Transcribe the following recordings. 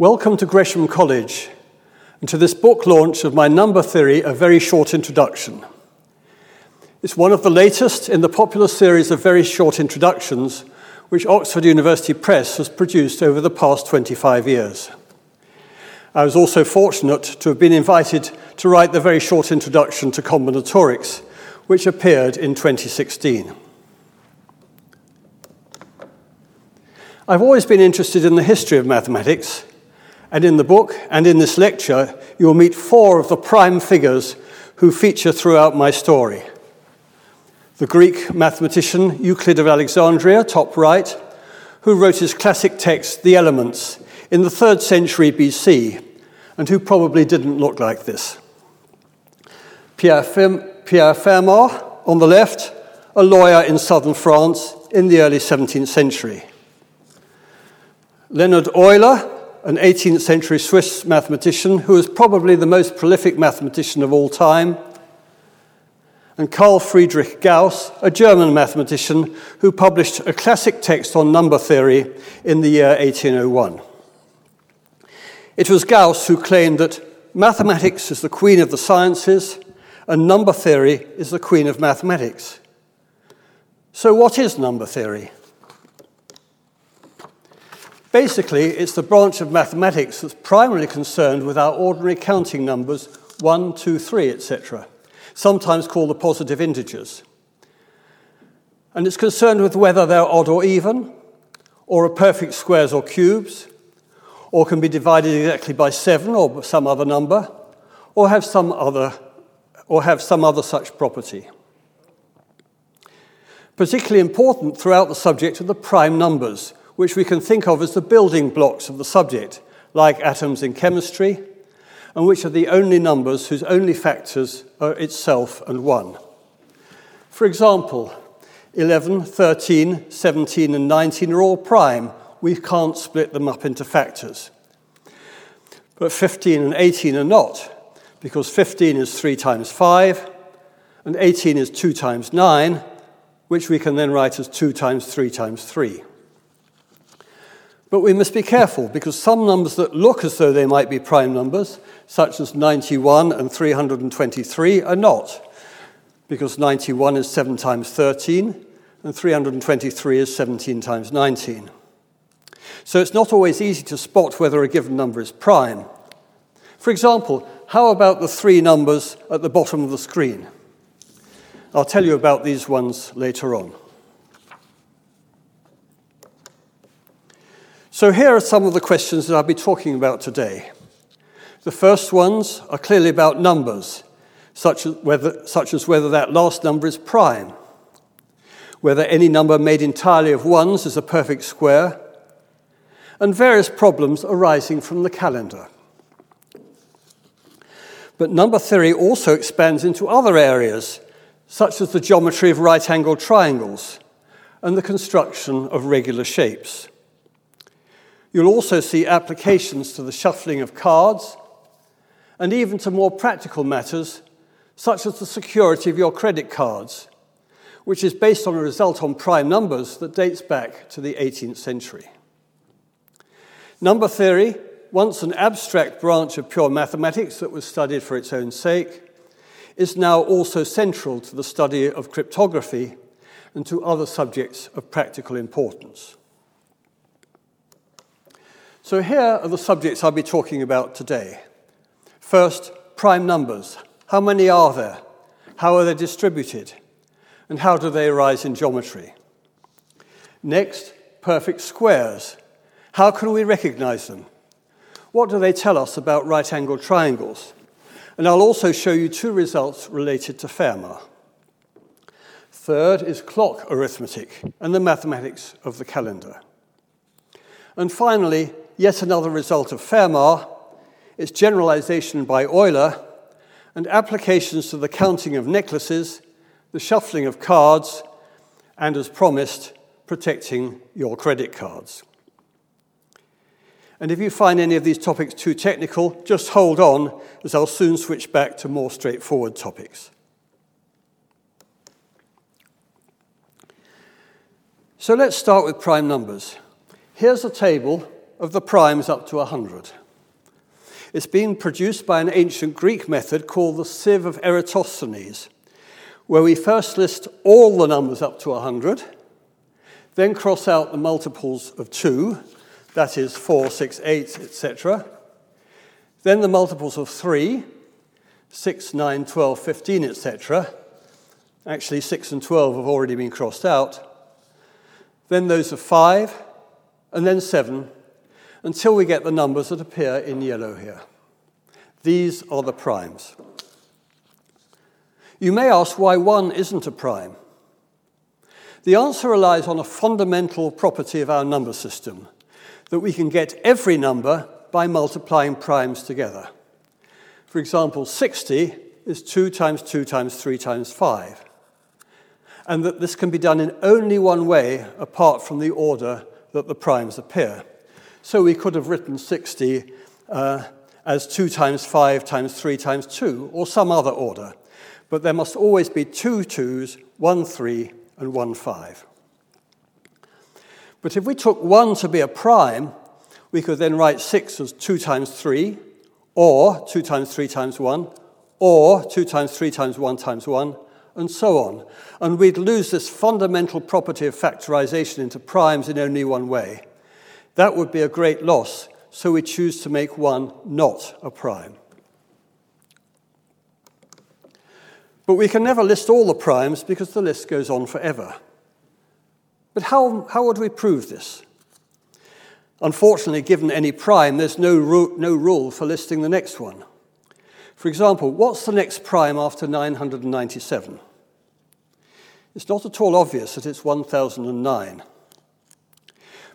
Welcome to Gresham College and to this book launch of my number theory, A Very Short Introduction. It's one of the latest in the popular series of very short introductions which Oxford University Press has produced over the past 25 years. I was also fortunate to have been invited to write the very short introduction to combinatorics, which appeared in 2016. I've always been interested in the history of mathematics and in the book and in this lecture, you'll meet four of the prime figures who feature throughout my story. The Greek mathematician Euclid of Alexandria, top right, who wrote his classic text, The Elements, in the third century BC, and who probably didn't look like this. Pierre, Pierre Fermat, on the left, a lawyer in southern France in the early 17th century. Leonhard Euler, an 18th century Swiss mathematician who is probably the most prolific mathematician of all time, and Carl Friedrich Gauss, a German mathematician who published a classic text on number theory in the year 1801. It was Gauss who claimed that mathematics is the queen of the sciences and number theory is the queen of mathematics. So, what is number theory? Basically, it's the branch of mathematics that's primarily concerned with our ordinary counting numbers 1, 2, 3, etc., sometimes called the positive integers. And it's concerned with whether they're odd or even, or are perfect squares or cubes, or can be divided exactly by 7 or some other number, or have some other, or have some other such property. Particularly important throughout the subject are the prime numbers, which we can think of as the building blocks of the subject, like atoms in chemistry, and which are the only numbers whose only factors are itself and 1. For example, 11, 13, 17, and 19 are all prime. We can't split them up into factors. But 15 and 18 are not, because 15 is 3 times 5, and 18 is 2 times 9, which we can then write as 2 times 3 times 3. But we must be careful because some numbers that look as though they might be prime numbers, such as 91 and 323, are not, because 91 is 7 times 13 and 323 is 17 times 19. So it's not always easy to spot whether a given number is prime. For example, how about the three numbers at the bottom of the screen? I'll tell you about these ones later on. So, here are some of the questions that I'll be talking about today. The first ones are clearly about numbers, such as whether, such as whether that last number is prime, whether any number made entirely of ones is a perfect square, and various problems arising from the calendar. But number theory also expands into other areas, such as the geometry of right angled triangles and the construction of regular shapes. You'll also see applications to the shuffling of cards and even to more practical matters, such as the security of your credit cards, which is based on a result on prime numbers that dates back to the 18th century. Number theory, once an abstract branch of pure mathematics that was studied for its own sake, is now also central to the study of cryptography and to other subjects of practical importance. So, here are the subjects I'll be talking about today. First, prime numbers. How many are there? How are they distributed? And how do they arise in geometry? Next, perfect squares. How can we recognize them? What do they tell us about right angled triangles? And I'll also show you two results related to Fermat. Third is clock arithmetic and the mathematics of the calendar. And finally, yet another result of Fermat, its generalization by Euler, and applications to the counting of necklaces, the shuffling of cards, and as promised, protecting your credit cards. And if you find any of these topics too technical, just hold on, as I'll soon switch back to more straightforward topics. So let's start with prime numbers. Here's a table of the primes up to 100. It's been produced by an ancient Greek method called the sieve of Eratosthenes, where we first list all the numbers up to 100, then cross out the multiples of 2, that is 4, 6, 8, etc. Then the multiples of 3, 6, 9, 12, 15, etc. Actually, 6 and 12 have already been crossed out. Then those of 5, and then 7, until we get the numbers that appear in yellow here. These are the primes. You may ask why 1 isn't a prime. The answer relies on a fundamental property of our number system that we can get every number by multiplying primes together. For example, 60 is 2 times 2 times 3 times 5. And that this can be done in only one way apart from the order that the primes appear. So we could have written 60 uh, as 2 times 5 times 3 times 2, or some other order. But there must always be two 2's, one 3, and one 5. But if we took 1 to be a prime, we could then write 6 as 2 times 3, or 2 times 3 times 1, or 2 times 3 times 1 times 1, and so on. And we'd lose this fundamental property of factorization into primes in only one way. That would be a great loss, so we choose to make 1 not a prime. But we can never list all the primes because the list goes on forever. But how, how would we prove this? Unfortunately, given any prime, there's no, ru- no rule for listing the next one. For example, what's the next prime after 997? It's not at all obvious that it's 1009.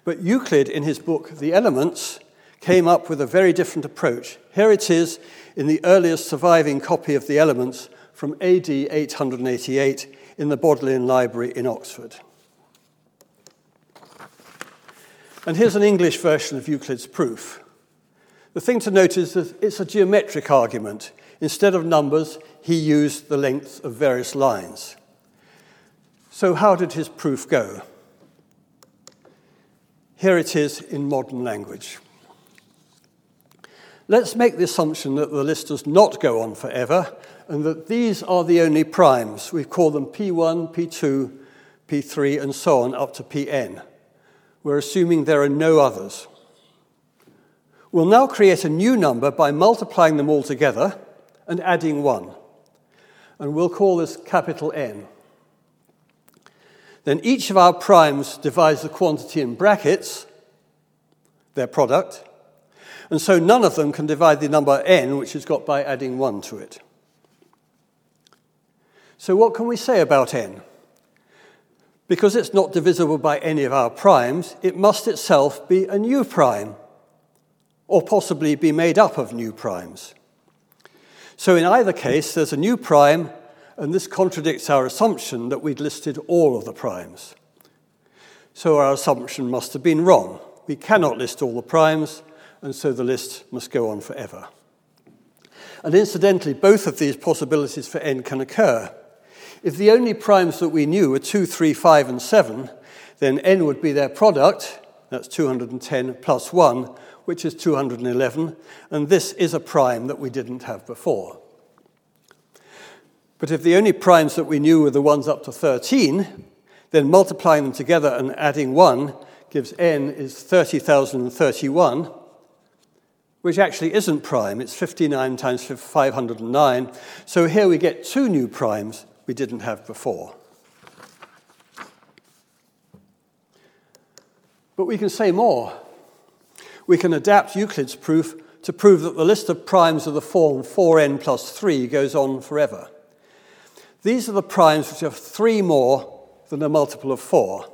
But Euclid, in his book The Elements, came up with a very different approach. Here it is in the earliest surviving copy of The Elements from AD 888 in the Bodleian Library in Oxford. And here's an English version of Euclid's proof. The thing to note is that it's a geometric argument. Instead of numbers, he used the lengths of various lines. So, how did his proof go? Here it is in modern language. Let's make the assumption that the list does not go on forever and that these are the only primes. We call them P1, P2, P3, and so on up to Pn. We're assuming there are no others. We'll now create a new number by multiplying them all together and adding 1. And we'll call this capital N. Then each of our primes divides the quantity in brackets, their product, and so none of them can divide the number n, which is got by adding 1 to it. So, what can we say about n? Because it's not divisible by any of our primes, it must itself be a new prime, or possibly be made up of new primes. So, in either case, there's a new prime, and this contradicts our assumption that we'd listed all of the primes. So, our assumption must have been wrong. We cannot list all the primes, and so the list must go on forever. And incidentally, both of these possibilities for n can occur. If the only primes that we knew were 2, 3, 5, and 7, then n would be their product, that's 210 plus 1, which is 211, and this is a prime that we didn't have before. But if the only primes that we knew were the ones up to 13, then multiplying them together and adding 1 gives n is 30,031, which actually isn't prime. It's 59 times 509. So here we get two new primes we didn't have before. But we can say more. We can adapt Euclid's proof to prove that the list of primes of the form 4n plus 3 goes on forever. These are the primes which have three more than a multiple of 4,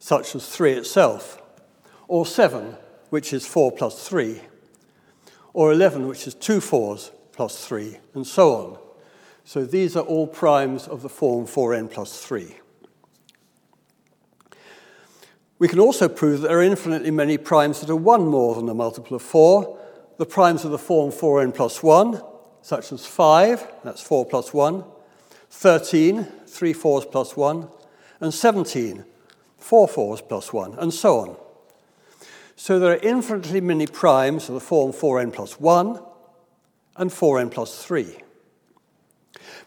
such as 3 itself, or 7, which is 4 plus 3, or 11, which is two 4s plus 3, and so on. So these are all primes of the form 4n plus 3. We can also prove that there are infinitely many primes that are one more than a multiple of 4. The primes of the form 4n plus 1, such as 5, that's 4 plus 1, 13, 3 4s plus 1, and 17, 4 4s plus 1, and so on. So there are infinitely many primes of the form 4n plus 1 and 4n plus 3.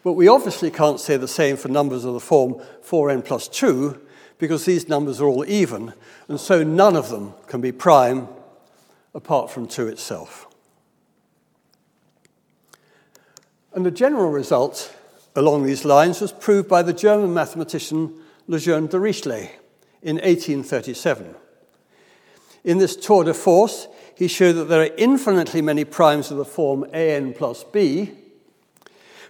But we obviously can't say the same for numbers of the form 4n plus 2 because these numbers are all even, and so none of them can be prime apart from 2 itself. And the general result along these lines was proved by the German mathematician Lejeune Dirichlet in 1837. In this tour de force, he showed that there are infinitely many primes of the form an plus b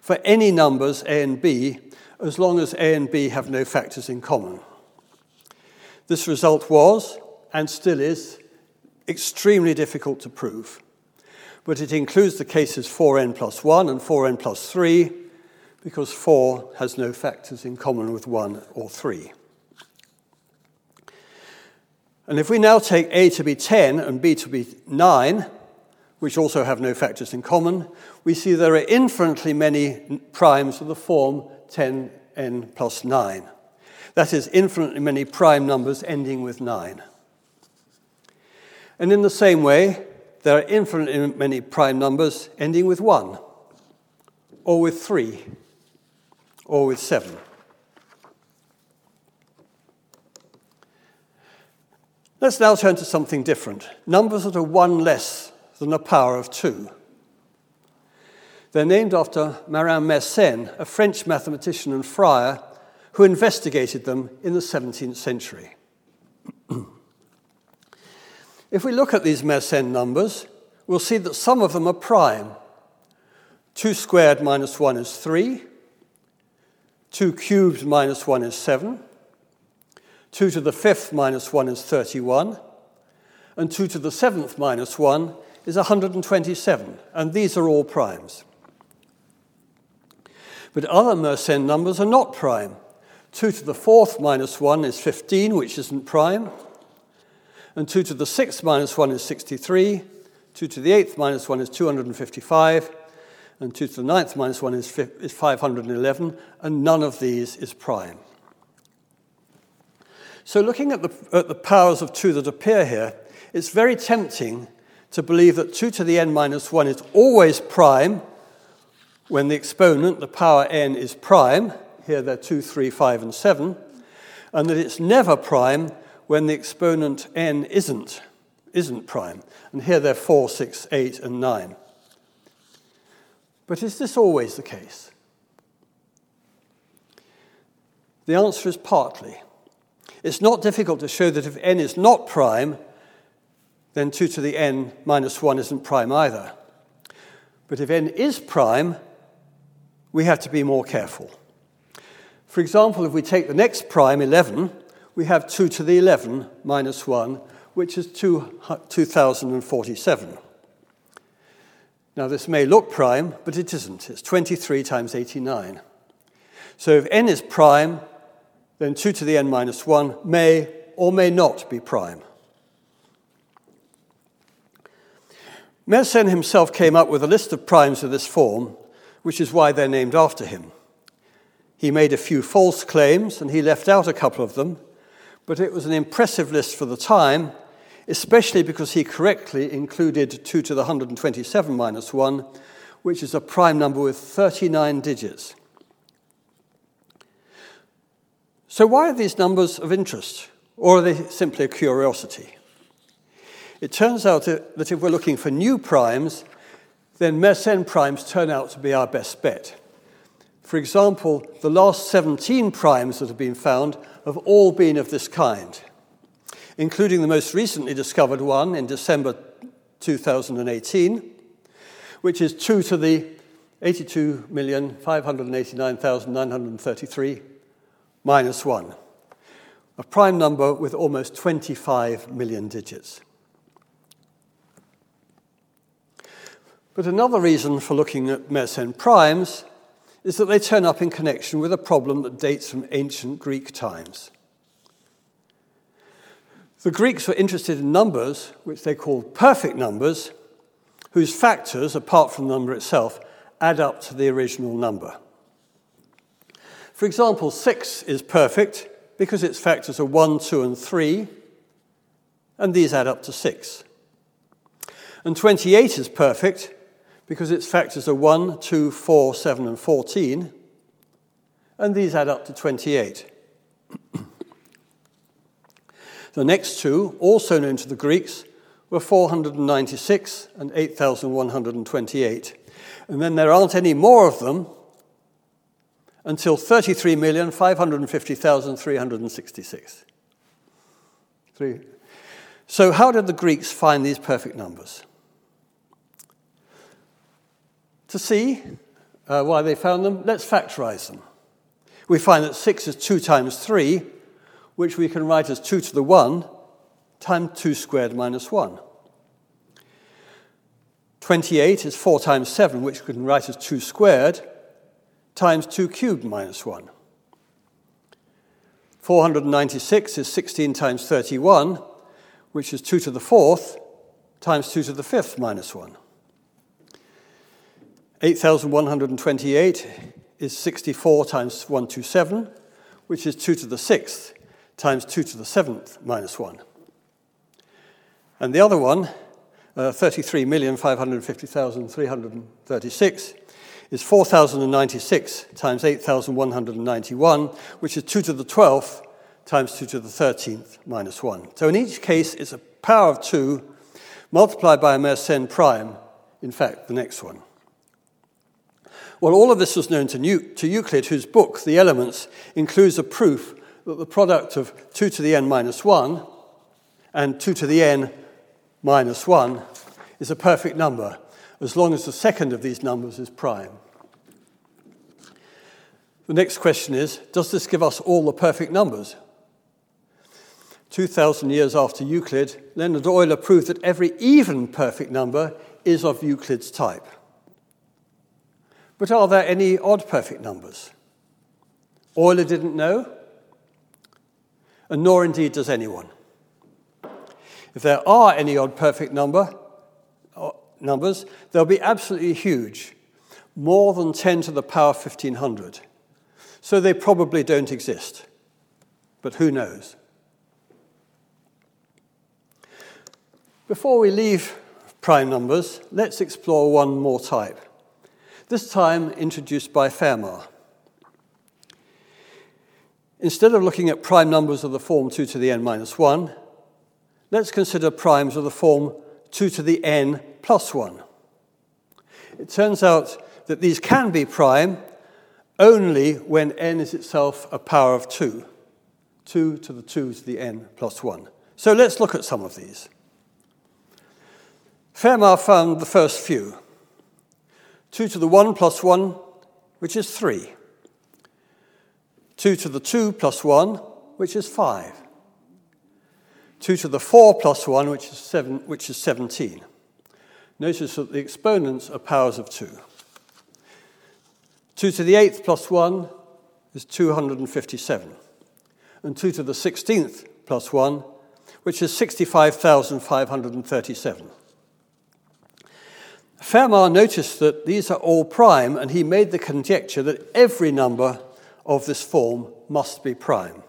for any numbers a and b as long as a and b have no factors in common. This result was, and still is, extremely difficult to prove, but it includes the cases 4n plus 1 and 4n plus 3 because 4 has no factors in common with 1 or 3. And if we now take A to be 10 and B to be 9, which also have no factors in common, we see there are infinitely many primes of the form 10n plus 9. That is, infinitely many prime numbers ending with 9. And in the same way, there are infinitely many prime numbers ending with 1, or with 3, or with 7. Let's now turn to something different numbers that are one less than a power of two. They're named after Marin Mersenne, a French mathematician and friar who investigated them in the 17th century. if we look at these Mersenne numbers, we'll see that some of them are prime. 2 squared minus 1 is 3, 2 cubed minus 1 is 7, 2 to the fifth minus 1 is 31, and 2 to the seventh minus 1 is 127, and these are all primes. But other Mersenne numbers are not prime. 2 to the fourth minus 1 is 15, which isn't prime, and 2 to the sixth minus 1 is 63, 2 to the eighth minus 1 is 255, and 2 to the ninth minus 1 is 511, and none of these is prime. So, looking at the, at the powers of 2 that appear here, it's very tempting to believe that 2 to the n minus 1 is always prime when the exponent, the power n, is prime. Here they're 2, 3, 5, and 7. And that it's never prime when the exponent n isn't, isn't prime. And here they're 4, 6, 8, and 9. But is this always the case? The answer is partly. It's not difficult to show that if n is not prime, then 2 to the n minus 1 isn't prime either. But if n is prime, we have to be more careful. For example, if we take the next prime, 11, we have 2 to the 11 minus 1, which is 2, 2047. Now, this may look prime, but it isn't. It's 23 times 89. So if n is prime, then 2 to the n minus 1 may or may not be prime. Mersenne himself came up with a list of primes of this form, which is why they're named after him. He made a few false claims and he left out a couple of them, but it was an impressive list for the time, especially because he correctly included 2 to the 127 minus 1, which is a prime number with 39 digits. So, why are these numbers of interest? Or are they simply a curiosity? It turns out that if we're looking for new primes, then Mersenne primes turn out to be our best bet. For example, the last 17 primes that have been found have all been of this kind, including the most recently discovered one in December 2018, which is 2 to the 82,589,933 minus 1, a prime number with almost 25 million digits. But another reason for looking at Mersenne primes is that they turn up in connection with a problem that dates from ancient Greek times. The Greeks were interested in numbers, which they called perfect numbers, whose factors, apart from the number itself, add up to the original number. For example, 6 is perfect because its factors are 1, 2, and 3, and these add up to 6. And 28 is perfect because its factors are 1, 2, 4, 7, and 14, and these add up to 28. the next two, also known to the Greeks, were 496 and 8,128. And then there aren't any more of them until 33,550,366. Three. So, how did the Greeks find these perfect numbers? To see uh, why they found them, let's factorize them. We find that 6 is 2 times 3, which we can write as 2 to the 1 times 2 squared minus 1. 28 is 4 times 7, which we can write as 2 squared times 2 cubed minus 1. 496 is 16 times 31, which is 2 to the 4th times 2 to the 5th minus 1. 8,128 is 64 times 127, which is 2 to the 6th times 2 to the 7th minus 1. And the other one, uh, 33,550,336, is 4,096 times 8,191, which is 2 to the 12th times 2 to the 13th minus 1. So in each case, it's a power of 2 multiplied by a Mersenne prime, in fact, the next one. Well, all of this was known to, Euclid, whose book, The Elements, includes a proof that the product of 2 to the n minus 1 and 2 to the n minus 1 is a perfect number, as long as the second of these numbers is prime. The next question is Does this give us all the perfect numbers? 2,000 years after Euclid, Leonhard Euler proved that every even perfect number is of Euclid's type. But are there any odd perfect numbers? Euler didn't know, and nor indeed does anyone. If there are any odd perfect number, uh, numbers, they'll be absolutely huge, more than 10 to the power 1500. So they probably don't exist. But who knows? Before we leave prime numbers, let's explore one more type, this time introduced by Fermat. Instead of looking at prime numbers of the form 2 to the n minus 1, let's consider primes of the form 2 to the n plus 1. It turns out that these can be prime only when n is itself a power of 2. 2 to the 2 to the n plus 1. So let's look at some of these. Fermat found the first few. 2 to the 1 plus 1, which is 3. 2 to the 2 plus 1, which is 5. 2 to the 4 plus 1, which is, seven, which is 17. Notice that the exponents are powers of 2. 2 to the 8th plus 1 is 257. And 2 to the 16th plus 1, which is 65,537. Fermat noticed that these are all prime, and he made the conjecture that every number of this form must be prime.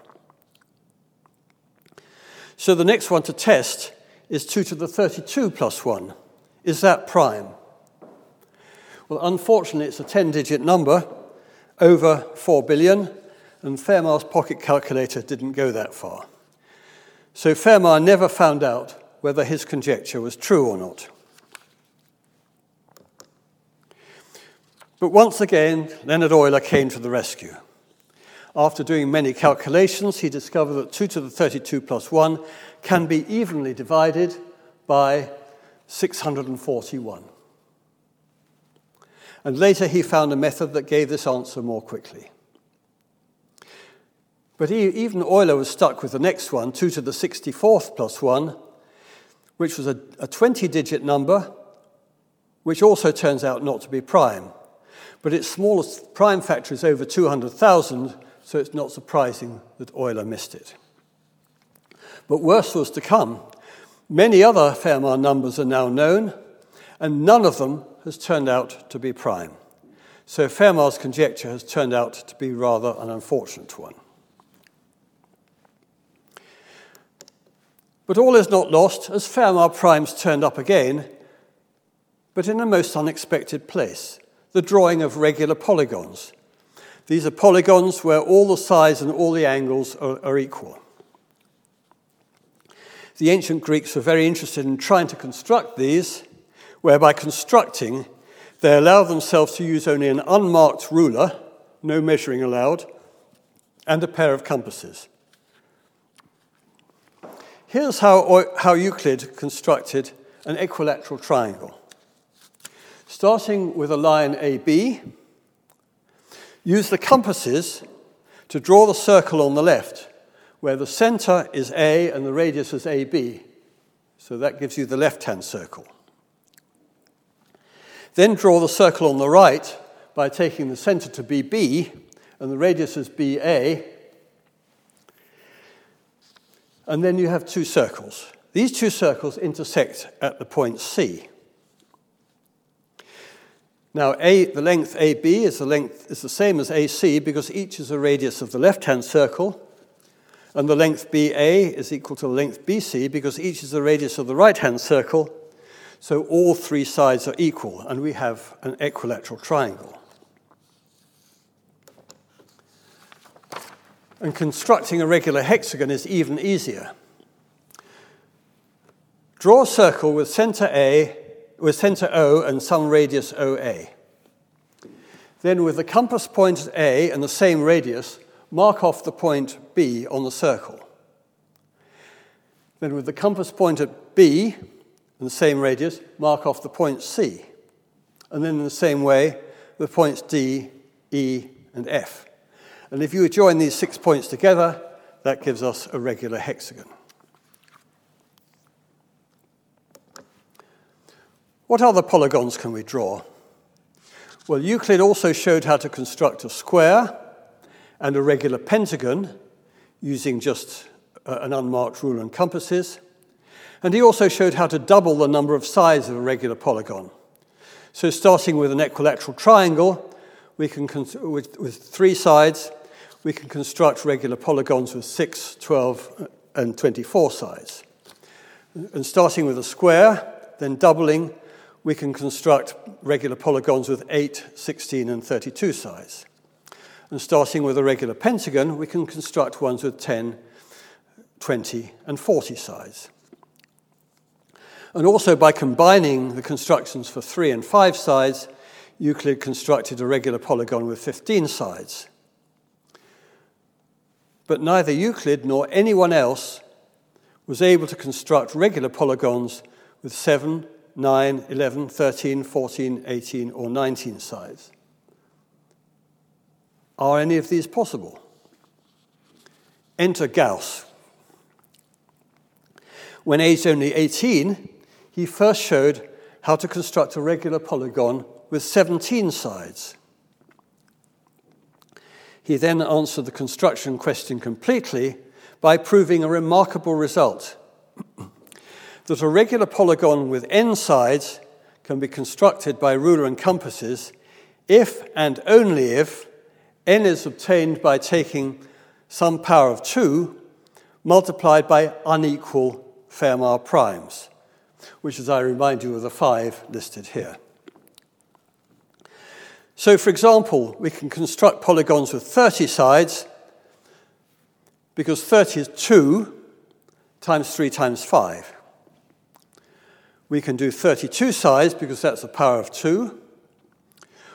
So the next one to test is 2 to the 32 plus 1. Is that prime? Well, unfortunately, it's a 10 digit number, over 4 billion, and Fermat's pocket calculator didn't go that far. So Fermat never found out whether his conjecture was true or not. But once again, Leonhard Euler came to the rescue. After doing many calculations, he discovered that 2 to the 32 plus 1 can be evenly divided by 641. And later he found a method that gave this answer more quickly. But he, even Euler was stuck with the next one, 2 to the 64th plus 1, which was a 20 digit number, which also turns out not to be prime. But its smallest prime factor is over 200,000, so it's not surprising that Euler missed it. But worse was to come. Many other Fermat numbers are now known, and none of them has turned out to be prime. So Fermat's conjecture has turned out to be rather an unfortunate one. But all is not lost, as Fermat primes turned up again, but in a most unexpected place the drawing of regular polygons. These are polygons where all the sides and all the angles are, are equal. The ancient Greeks were very interested in trying to construct these, whereby constructing, they allowed themselves to use only an unmarked ruler, no measuring allowed, and a pair of compasses. Here's how, how Euclid constructed an equilateral triangle. Starting with a line AB, use the compasses to draw the circle on the left, where the center is A and the radius is AB. So that gives you the left hand circle. Then draw the circle on the right by taking the center to be B and the radius is BA. And then you have two circles. These two circles intersect at the point C. Now, A, the length AB is the, length, is the same as AC because each is a radius of the left hand circle, and the length BA is equal to the length BC because each is the radius of the right hand circle, so all three sides are equal, and we have an equilateral triangle. And constructing a regular hexagon is even easier. Draw a circle with center A with center O and some radius OA. Then, with the compass point at A and the same radius, mark off the point B on the circle. Then, with the compass point at B and the same radius, mark off the point C. And then, in the same way, the points D, E, and F. And if you join these six points together, that gives us a regular hexagon. What other polygons can we draw? Well, Euclid also showed how to construct a square and a regular pentagon using just uh, an unmarked ruler and compasses. And he also showed how to double the number of sides of a regular polygon. So, starting with an equilateral triangle, we can with, with three sides, we can construct regular polygons with 6, 12, and 24 sides. And starting with a square, then doubling, we can construct regular polygons with 8, 16, and 32 sides. And starting with a regular pentagon, we can construct ones with 10, 20, and 40 sides. And also by combining the constructions for 3 and 5 sides, Euclid constructed a regular polygon with 15 sides. But neither Euclid nor anyone else was able to construct regular polygons with 7, 9, 11, 13, 14, 18, or 19 sides. Are any of these possible? Enter Gauss. When aged only 18, he first showed how to construct a regular polygon with 17 sides. He then answered the construction question completely by proving a remarkable result. that a regular polygon with n sides can be constructed by ruler and compasses if and only if n is obtained by taking some power of 2 multiplied by unequal Fermat primes, which is, I remind you, of the five listed here. So, for example, we can construct polygons with 30 sides because 30 is 2 times 3 times 5. We can do 32 sides because that's the power of 2,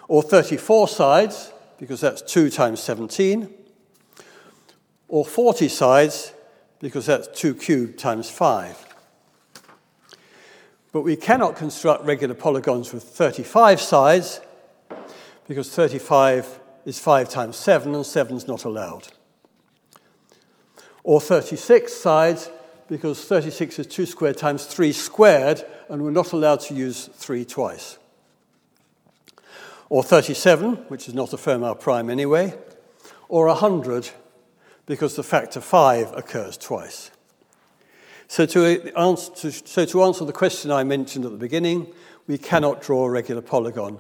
or 34 sides because that's 2 times 17, or 40 sides because that's 2 cubed times 5. But we cannot construct regular polygons with 35 sides because 35 is 5 times 7 and 7 is not allowed. Or 36 sides because 36 is 2 squared times 3 squared and we're not allowed to use 3 twice. Or 37, which is not a Fermat prime anyway, or 100, because the factor 5 occurs twice. So to, answer, so to answer the question I mentioned at the beginning, we cannot draw a regular polygon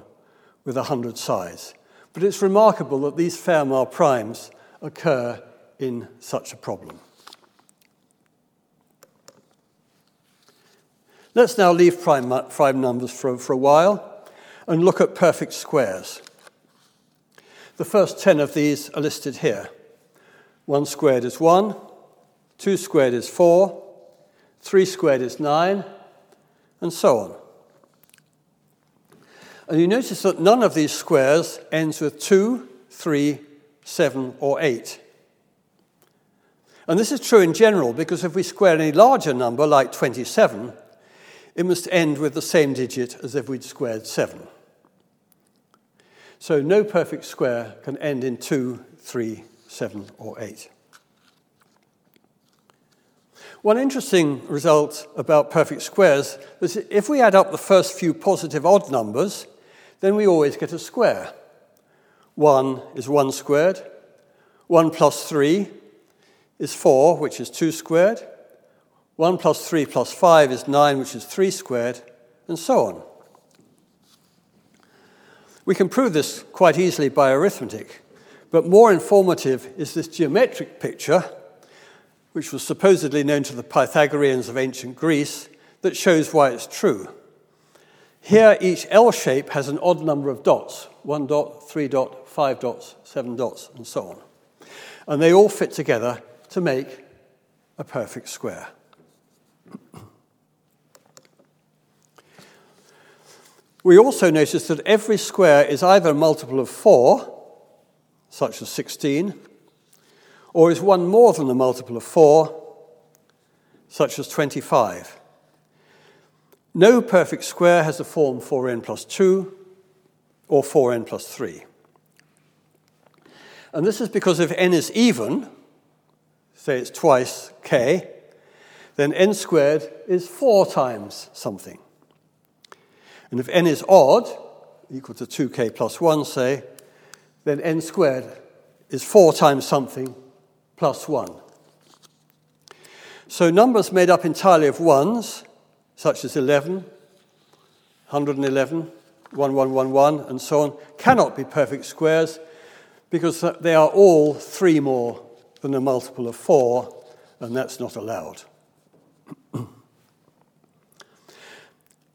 with 100 sides. But it's remarkable that these Fermat primes occur in such a problem. Let's now leave prime, prime numbers for, for a while and look at perfect squares. The first 10 of these are listed here. 1 squared is 1, 2 squared is 4, 3 squared is 9, and so on. And you notice that none of these squares ends with 2, 3, 7, or 8. And this is true in general because if we square any larger number, like 27, it must end with the same digit as if we'd squared 7. So no perfect square can end in 2, 3, 7, or 8. One interesting result about perfect squares is if we add up the first few positive odd numbers, then we always get a square. 1 is 1 squared. 1 plus 3 is 4, which is 2 squared. 1 plus 3 plus 5 is 9, which is 3 squared, and so on. We can prove this quite easily by arithmetic, but more informative is this geometric picture, which was supposedly known to the Pythagoreans of ancient Greece, that shows why it's true. Here, each L shape has an odd number of dots 1 dot, 3 dot, 5 dots, 7 dots, and so on. And they all fit together to make a perfect square. We also notice that every square is either a multiple of 4, such as 16, or is one more than a multiple of 4, such as 25. No perfect square has the form 4n plus 2 or 4n plus 3. And this is because if n is even, say it's twice k, then n squared is 4 times something. And if n is odd, equal to 2k plus 1, say, then n squared is 4 times something plus 1. So numbers made up entirely of ones such as 11, 111, 1111, and so on, cannot be perfect squares because they are all three more than a multiple of four, and that's not allowed.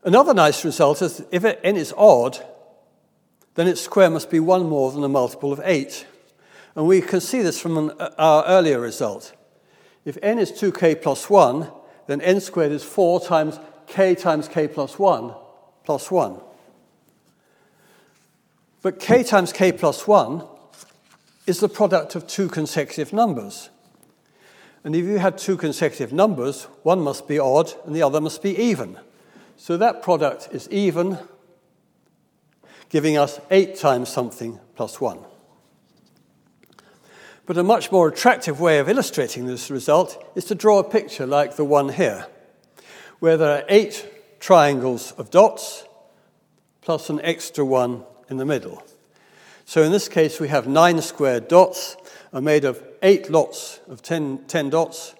Another nice result is if n is odd, then its square must be one more than a multiple of 8. And we can see this from an, uh, our earlier result. If n is 2k plus 1, then n squared is 4 times k times k plus 1 plus 1. But k times k plus 1 is the product of two consecutive numbers. And if you had two consecutive numbers, one must be odd and the other must be even. So that product is even, giving us 8 times something plus 1. But a much more attractive way of illustrating this result is to draw a picture like the one here where there are eight triangles of dots plus an extra one in the middle. So in this case, we have nine squared dots are made of eight lots of ten, 10 dots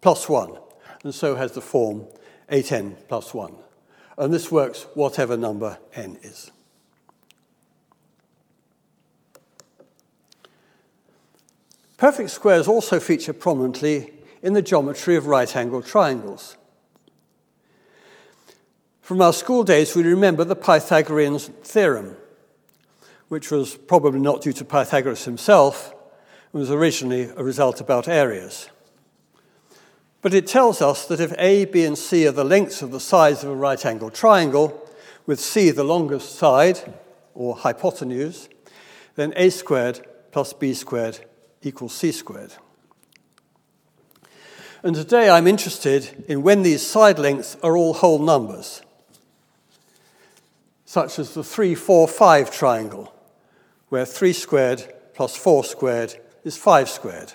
plus one, and so has the form 8n plus 1. And this works whatever number n is. Perfect squares also feature prominently in the geometry of right angled triangles. From our school days, we remember the Pythagorean theorem, which was probably not due to Pythagoras himself, it was originally a result about areas. But it tells us that if A, B, and C are the lengths of the sides of a right angled triangle, with C the longest side, or hypotenuse, then A squared plus B squared equals C squared. And today I'm interested in when these side lengths are all whole numbers such as the 3 4 5 triangle, where 3 squared plus 4 squared is 5 squared.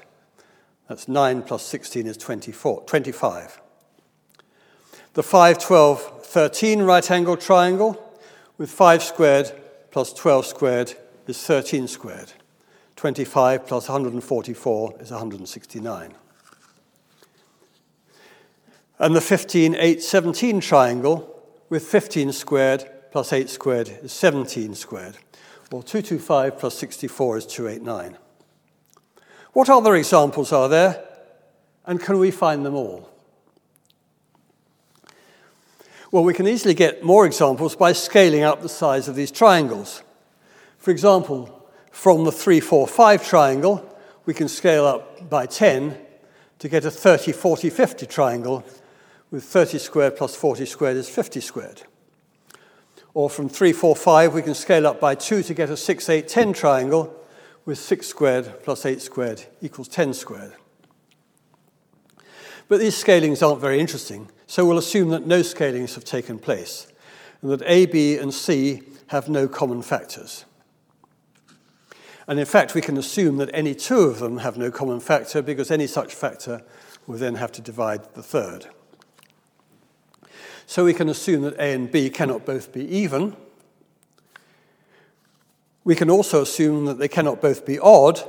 That's 9 plus 16 is 24, 25. The 5 12 13 right angle triangle, with 5 squared plus 12 squared is 13 squared. 25 plus 144 is 169. And the 15 8 17 triangle, with 15 squared plus 8 squared is 17 squared, or 225 plus 64 is 289. What other examples are there, and can we find them all? Well, we can easily get more examples by scaling up the size of these triangles. For example, from the 3, 4, 5 triangle, we can scale up by 10 to get a 30, 40, 50 triangle with 30 squared plus 40 squared is 50 squared. Or from 3, 4, 5, we can scale up by 2 to get a 6, 8, 10 triangle with 6 squared plus 8 squared equals 10 squared. But these scalings aren't very interesting, so we'll assume that no scalings have taken place, and that A, B, and C have no common factors. And in fact, we can assume that any two of them have no common factor because any such factor will then have to divide the third. So we can assume that A and B cannot both be even. We can also assume that they cannot both be odd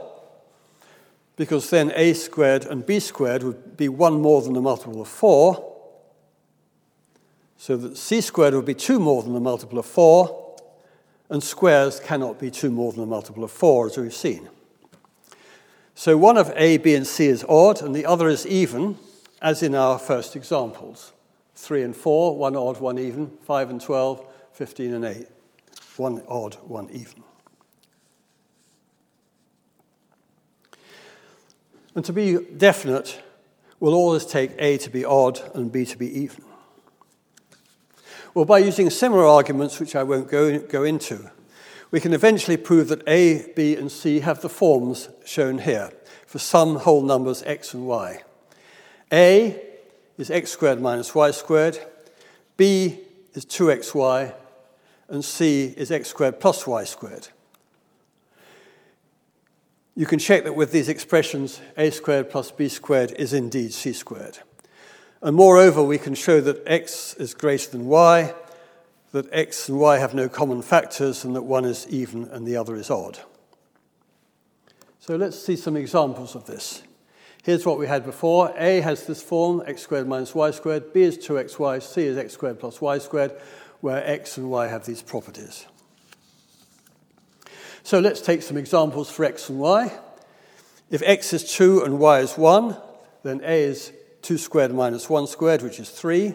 because then a squared and b squared would be 1 more than a multiple of 4. So that c squared would be 2 more than a multiple of 4, and squares cannot be 2 more than a multiple of 4, as we've seen. So one of a, b, and c is odd, and the other is even, as in our first examples. 3 and 4, 1 odd, 1 even, 5 and 12, 15 and 8. 1 odd, 1 even. And to be definite, we'll always take A to be odd and B to be even. Well, by using similar arguments, which I won't go, go into, we can eventually prove that A, B, and C have the forms shown here for some whole numbers x and y. A is x squared minus y squared, B is 2xy, and C is x squared plus y squared. You can check that with these expressions, a squared plus b squared is indeed c squared. And moreover, we can show that x is greater than y, that x and y have no common factors, and that one is even and the other is odd. So let's see some examples of this. Here's what we had before. A has this form, x squared minus y squared. B is 2xy. C is x squared plus y squared, where x and y have these properties. So let's take some examples for x and y. If x is 2 and y is 1, then a is 2 squared minus 1 squared, which is 3.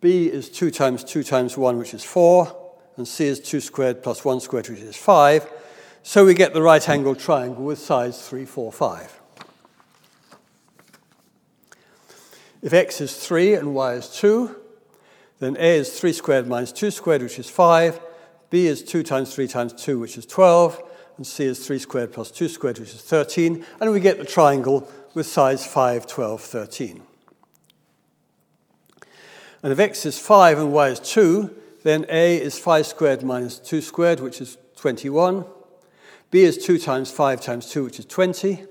b is 2 times 2 times 1, which is 4. And c is 2 squared plus 1 squared, which is 5. So we get the right angled triangle with sides 3, 4, 5. If x is 3 and y is 2, then a is 3 squared minus 2 squared, which is 5 b is 2 times 3 times 2, which is 12, and c is 3 squared plus 2 squared, which is 13, and we get the triangle with sides 5, 12, 13. And if x is 5 and y is 2, then a is 5 squared minus 2 squared, which is 21. b is 2 times 5 times 2, which is 20.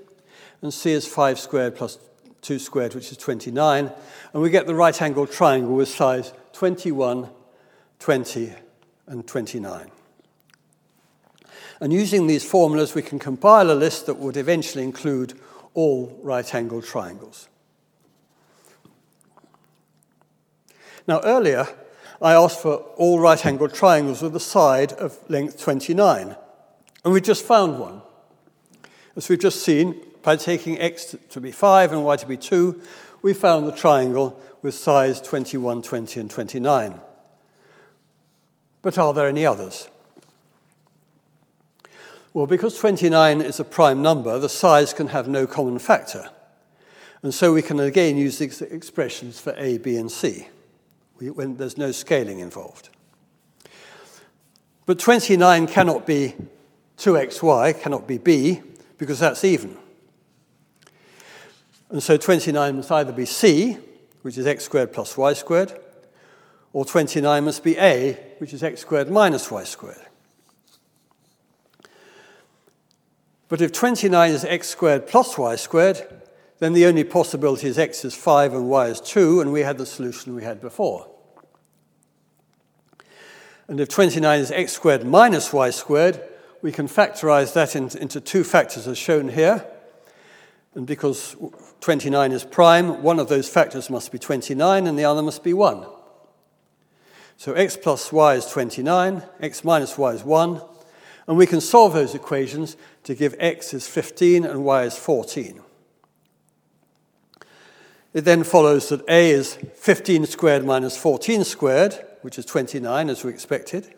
And c is 5 squared plus 2 squared, which is 29. And we get the right angled triangle with sides 21, 20, and 29. And using these formulas, we can compile a list that would eventually include all right angled triangles. Now, earlier, I asked for all right angled triangles with a side of length 29, and we just found one. As we've just seen, by taking x to be 5 and y to be 2, we found the triangle with sides 21, 20, and 29. But are there any others? Well, because 29 is a prime number, the size can have no common factor. And so we can again use these expressions for A, B, and C when there's no scaling involved. But 29 cannot be 2xy, cannot be b, because that's even. And so 29 must either be c, which is x squared plus y squared, or 29 must be a, which is x squared minus y squared. But if 29 is x squared plus y squared, then the only possibility is x is 5 and y is 2, and we had the solution we had before. And if 29 is x squared minus y squared, we can factorize that into two factors as shown here. And because 29 is prime, one of those factors must be 29 and the other must be 1. So x plus y is 29, x minus y is 1, and we can solve those equations to give x is 15 and y is 14. It then follows that A is 15 squared minus 14 squared, which is 29, as we expected.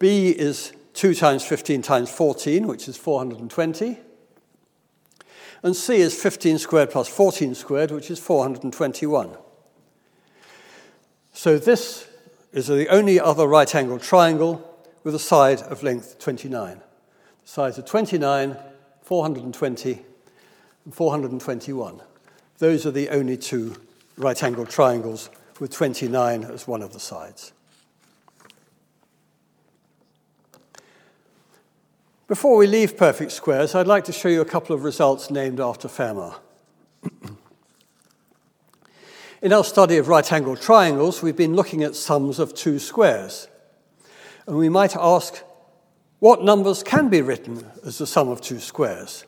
B is 2 times 15 times 14, which is 420. And C is 15 squared plus 14 squared, which is 421. So this is the only other right angled triangle with a side of length 29. The sides are 29, 420, and 421. Those are the only two right angled triangles with 29 as one of the sides. Before we leave perfect squares, I'd like to show you a couple of results named after Fermat. In our study of right angled triangles, we've been looking at sums of two squares. And we might ask, what numbers can be written as the sum of two squares?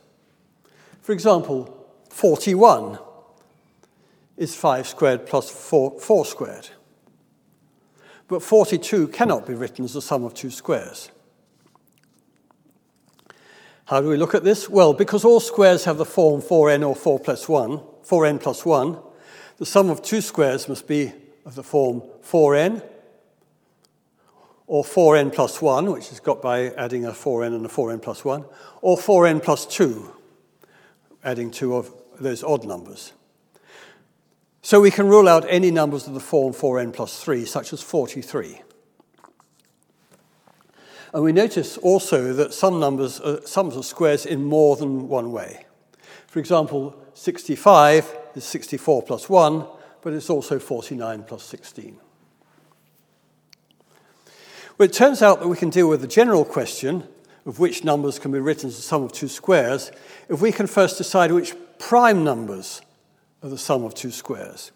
For example, 41 is 5 squared plus 4, 4 squared. But 42 cannot be written as the sum of two squares. How do we look at this? Well, because all squares have the form 4n or 4 plus 1, 4n plus 1, the sum of two squares must be of the form 4n, or 4n plus 1, which is got by adding a 4n and a 4n plus 1, or 4n plus 2, adding two of those odd numbers. So we can rule out any numbers of the form 4n plus 3, such as 43. And we notice also that some numbers are sums of squares in more than one way. For example, 65 is 64 plus 1, but it's also 49 plus 16. Well, it turns out that we can deal with the general question of which numbers can be written as the sum of two squares if we can first decide which prime numbers are the sum of two squares.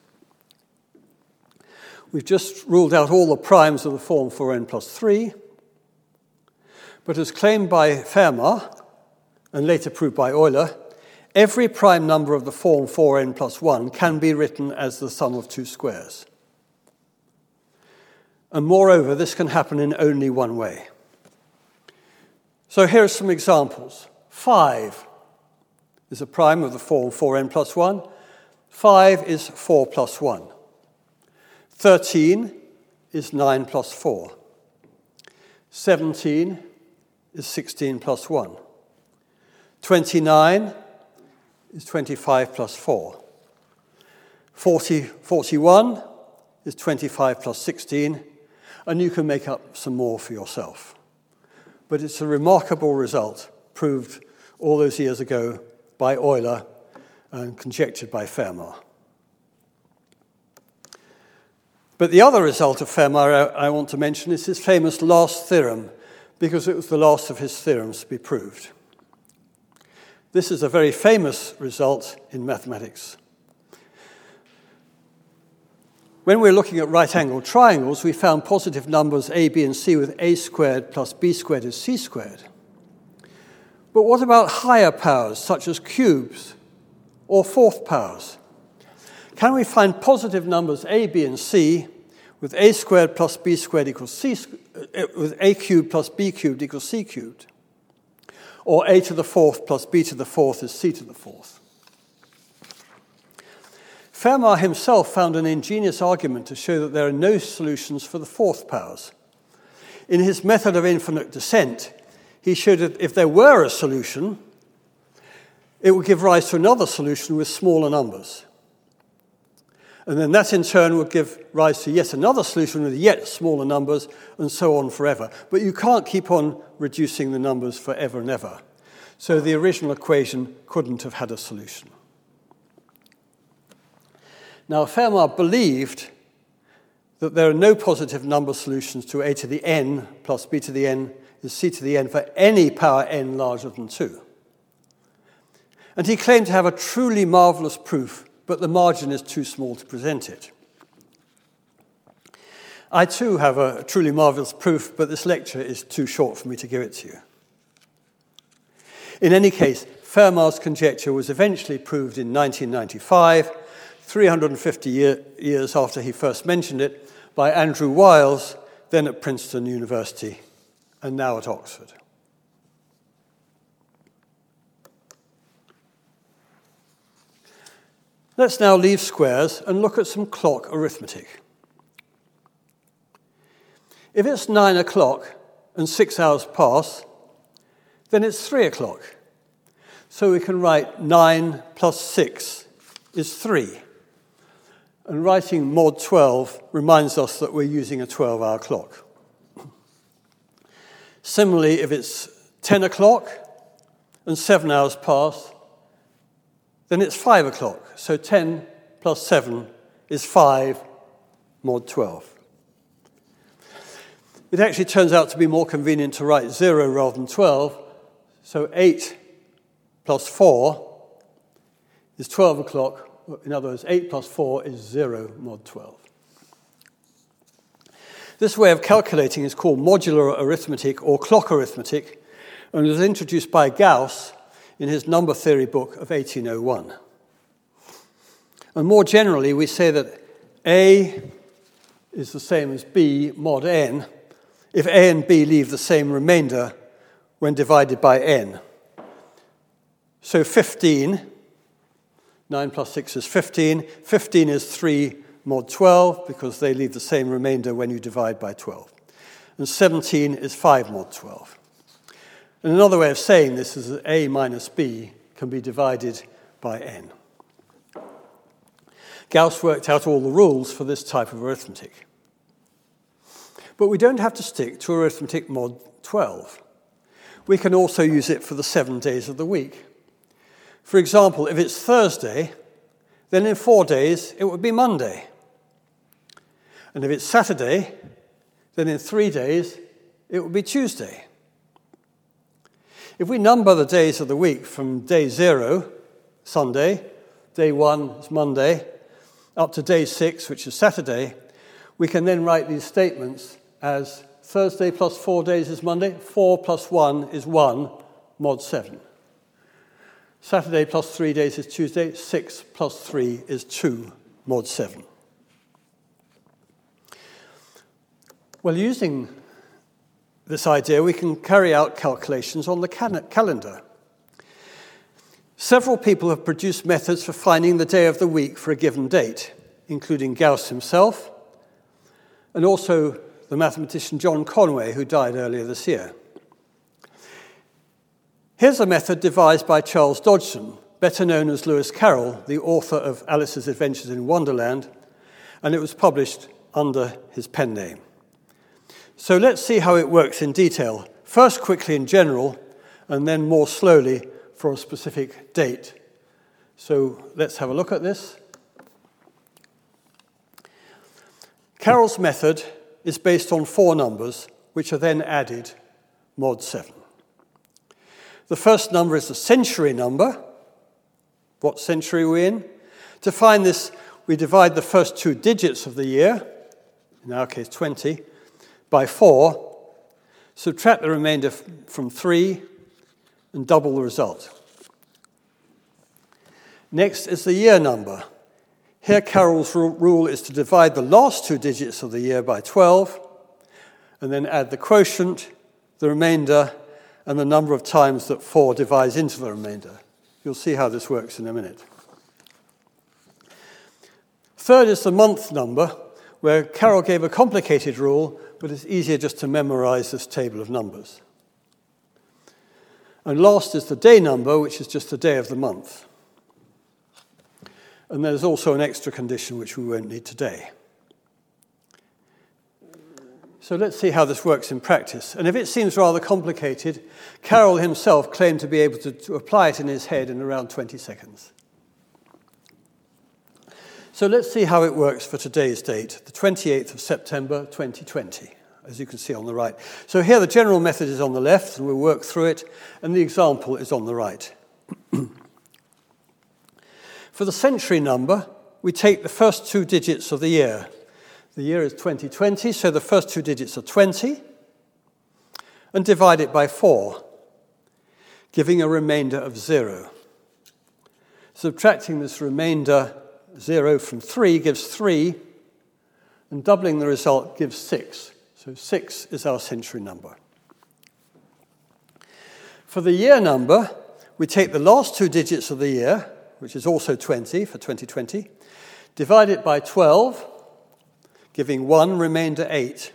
We've just ruled out all the primes of the form 4n plus 3, but as claimed by Fermat and later proved by Euler, Every prime number of the form 4n plus 1 can be written as the sum of two squares. And moreover, this can happen in only one way. So here are some examples. 5 is a prime of the form 4n plus 1. 5 is 4 plus 1. 13 is 9 plus 4. 17 is 16 plus 1. 29 is 25 plus 4. 40, 41 is 25 plus 16, and you can make up some more for yourself. But it's a remarkable result, proved all those years ago by Euler and conjectured by Fermat. But the other result of Fermat I want to mention is his famous last theorem, because it was the last of his theorems to be proved. This is a very famous result in mathematics. When we're looking at right angled triangles, we found positive numbers a, b, and c with a squared plus b squared is c squared. But what about higher powers, such as cubes or fourth powers? Can we find positive numbers a, b, and c with a squared plus b squared equals c, uh, with a cubed plus b cubed equals c cubed? Or a to the fourth plus b to the fourth is c to the fourth. Fermat himself found an ingenious argument to show that there are no solutions for the fourth powers. In his method of infinite descent, he showed that if there were a solution, it would give rise to another solution with smaller numbers. And then that in turn would give rise to yet another solution with yet smaller numbers, and so on forever. But you can't keep on reducing the numbers forever and ever. So the original equation couldn't have had a solution. Now, Fermat believed that there are no positive number solutions to a to the n plus b to the n is c to the n for any power n larger than 2. And he claimed to have a truly marvelous proof, but the margin is too small to present it. I too have a truly marvelous proof, but this lecture is too short for me to give it to you. In any case, Fermat's conjecture was eventually proved in 1995, 350 year, years after he first mentioned it, by Andrew Wiles, then at Princeton University and now at Oxford. Let's now leave squares and look at some clock arithmetic. If it's nine o'clock and six hours pass, then it's three o'clock. So we can write nine plus six is three. And writing mod 12 reminds us that we're using a 12 hour clock. Similarly, if it's 10 o'clock and seven hours pass, then it's 5 o'clock. So 10 plus 7 is 5 mod 12. It actually turns out to be more convenient to write 0 rather than 12. So 8 plus 4 is 12 o'clock. In other words, 8 plus 4 is 0 mod 12. This way of calculating is called modular arithmetic or clock arithmetic and was introduced by Gauss in his number theory book of 1801. And more generally, we say that A is the same as B mod n if A and B leave the same remainder when divided by n. So 15, 9 plus 6 is 15. 15 is 3 mod 12 because they leave the same remainder when you divide by 12. And 17 is 5 mod 12. And another way of saying this is that a minus b can be divided by n. Gauss worked out all the rules for this type of arithmetic. But we don't have to stick to arithmetic mod 12. We can also use it for the seven days of the week. For example, if it's Thursday, then in four days it would be Monday. And if it's Saturday, then in three days it would be Tuesday. If we number the days of the week from day zero, Sunday, day one is Monday, up to day six, which is Saturday, we can then write these statements as Thursday plus four days is Monday, four plus one is one, mod seven. Saturday plus three days is Tuesday, six plus three is two, mod seven. Well, using this idea, we can carry out calculations on the calendar. Several people have produced methods for finding the day of the week for a given date, including Gauss himself, and also the mathematician John Conway, who died earlier this year. Here's a method devised by Charles Dodgson, better known as Lewis Carroll, the author of Alice's Adventures in Wonderland, and it was published under his pen name. So let's see how it works in detail. First, quickly in general, and then more slowly for a specific date. So let's have a look at this. Carroll's method is based on four numbers, which are then added mod 7. The first number is the century number. What century are we in? To find this, we divide the first two digits of the year, in our case 20, by 4, subtract the remainder from 3, and double the result. Next is the year number. Here, Carroll's rule is to divide the last two digits of the year by 12, and then add the quotient, the remainder, and the number of times that 4 divides into the remainder. You'll see how this works in a minute. Third is the month number, where Carroll gave a complicated rule but it's easier just to memorize this table of numbers. And last is the day number, which is just the day of the month. And there's also an extra condition which we won't need today. So let's see how this works in practice. And if it seems rather complicated, Carroll himself claimed to be able to, to apply it in his head in around 20 seconds. So let's see how it works for today's date, the 28th of September 2020, as you can see on the right. So here the general method is on the left, and we'll work through it, and the example is on the right. for the century number, we take the first two digits of the year. The year is 2020, so the first two digits are 20, and divide it by 4, giving a remainder of 0. Subtracting this remainder 0 from 3 gives 3, and doubling the result gives 6. So 6 is our century number. For the year number, we take the last two digits of the year, which is also 20 for 2020. Divide it by 12, giving 1 remainder 8.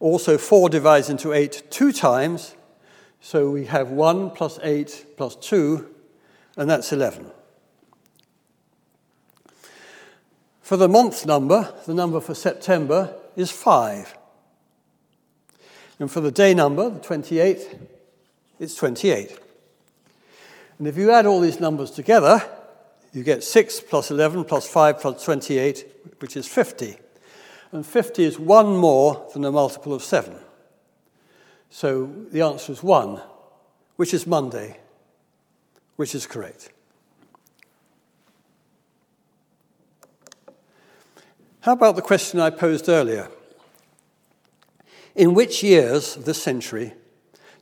Also, 4 divides into 8 two times, so we have 1 plus 8 plus 2, and that's 11. For the month number, the number for September is 5. And for the day number, the 28th, it's 28. And if you add all these numbers together, you get 6 plus 11 plus 5 plus 28, which is 50. And 50 is one more than a multiple of 7. So the answer is 1, which is Monday, which is correct. How about the question I posed earlier? In which years of this century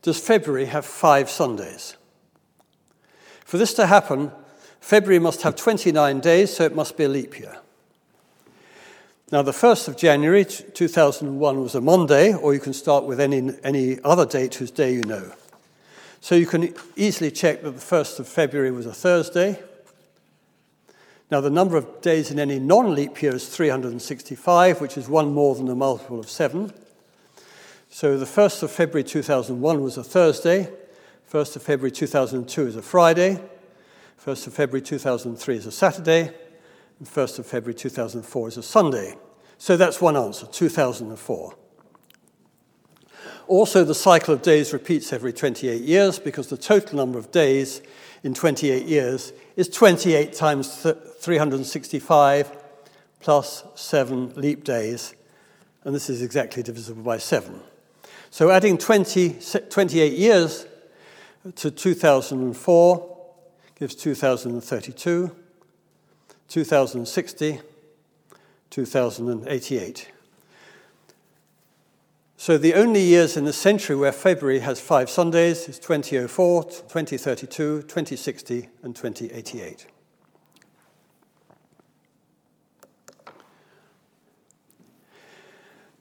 does February have five Sundays? For this to happen, February must have 29 days, so it must be a leap year. Now, the 1st of January 2001 was a Monday, or you can start with any, any other date whose day you know. So you can easily check that the 1st of February was a Thursday. Now, the number of days in any non leap year is 365, which is one more than a multiple of seven. So the 1st of February 2001 was a Thursday, 1st of February 2002 is a Friday, 1st of February 2003 is a Saturday, and 1st of February 2004 is a Sunday. So that's one answer 2004. Also, the cycle of days repeats every 28 years because the total number of days in 28 years is 28 times 365 plus 7 leap days, and this is exactly divisible by 7. So adding 20, 28 years to 2004 gives 2032. 2060, 2088. So the only years in the century where February has five Sundays is 2004, 2032, 2060, and 2088.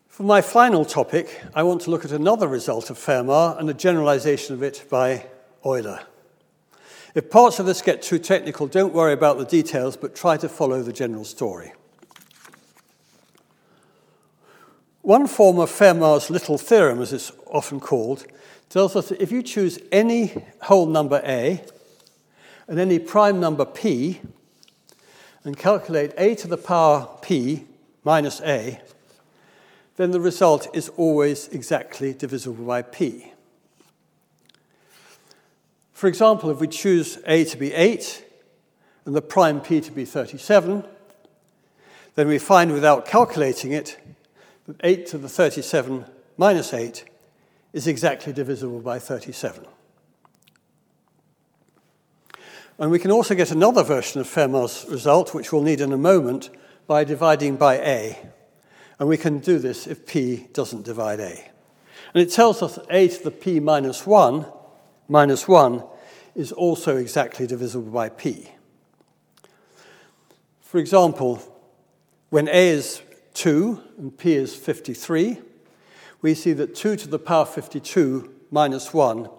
For my final topic, I want to look at another result of Fermat and a generalization of it by Euler. If parts of this get too technical, don't worry about the details, but try to follow the general story. One form of Fermat's little theorem, as it's often called, tells us that if you choose any whole number a and any prime number p and calculate a to the power p minus a, then the result is always exactly divisible by p. For example, if we choose a to be 8 and the prime p to be 37, then we find without calculating it 8 to the 37 minus 8 is exactly divisible by 37. And we can also get another version of Fermat's result, which we'll need in a moment, by dividing by a. And we can do this if p doesn't divide a. And it tells us that a to the p minus 1 minus 1 is also exactly divisible by p. For example, when a is 2 and p is 53, we see that 2 to the power 52 minus 1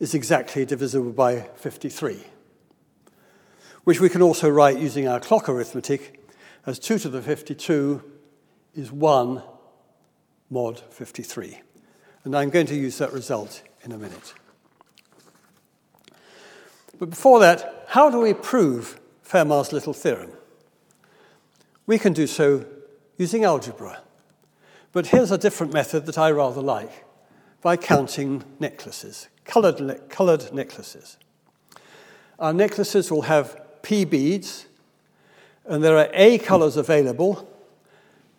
is exactly divisible by 53, which we can also write using our clock arithmetic as 2 to the 52 is 1 mod 53. And I'm going to use that result in a minute. But before that, how do we prove Fermat's little theorem? We can do so using algebra. But here's a different method that I rather like by counting necklaces, colored, ne- colored necklaces. Our necklaces will have P beads, and there are A colors available.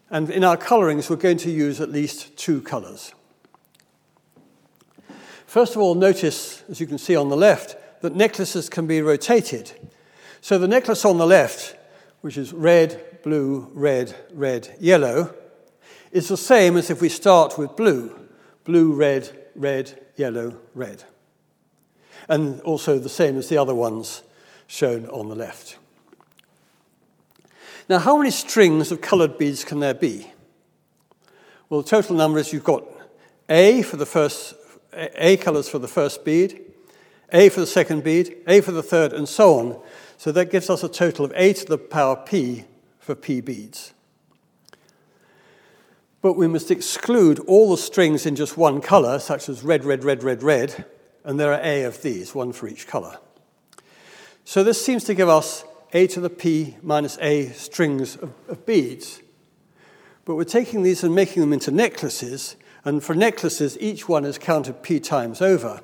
And in our colourings, we're going to use at least two colors. First of all, notice, as you can see on the left, that necklaces can be rotated. So the necklace on the left, which is red, blue, red, red, yellow, is the same as if we start with blue blue, red, red, yellow, red. And also the same as the other ones shown on the left. Now, how many strings of coloured beads can there be? Well, the total number is you've got A for the first A colours for the first bead, A for the second bead, A for the third, and so on. So that gives us a total of A to the power P for P beads. But we must exclude all the strings in just one color, such as red, red, red, red, red, and there are A of these, one for each color. So this seems to give us A to the P minus A strings of, of beads. But we're taking these and making them into necklaces, and for necklaces, each one is counted P times over.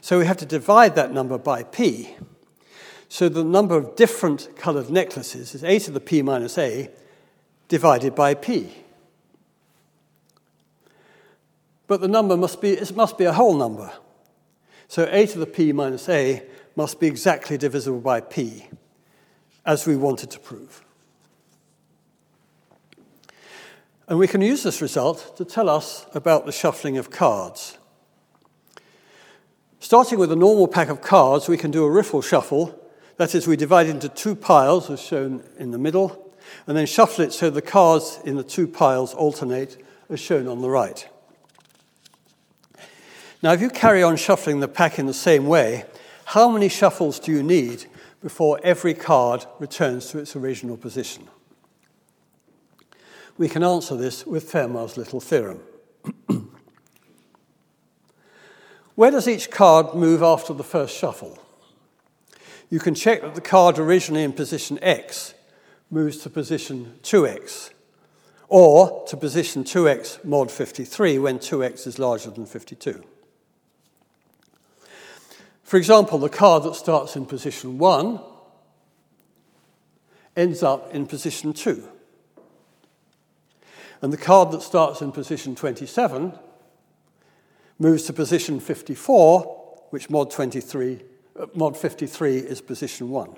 So we have to divide that number by P. So the number of different colored necklaces is A to the P minus A divided by P. But the number must be, it must be a whole number. So a to the p minus a must be exactly divisible by p, as we wanted to prove. And we can use this result to tell us about the shuffling of cards. Starting with a normal pack of cards, we can do a riffle shuffle. That is, we divide into two piles, as shown in the middle, and then shuffle it so the cards in the two piles alternate, as shown on the right. Now, if you carry on shuffling the pack in the same way, how many shuffles do you need before every card returns to its original position? We can answer this with Fermat's little theorem. Where does each card move after the first shuffle? You can check that the card originally in position X moves to position 2X, or to position 2X mod 53 when 2X is larger than 52. For example, the card that starts in position 1 ends up in position 2. And the card that starts in position 27 moves to position 54, which mod 23 uh, mod 53 is position 1.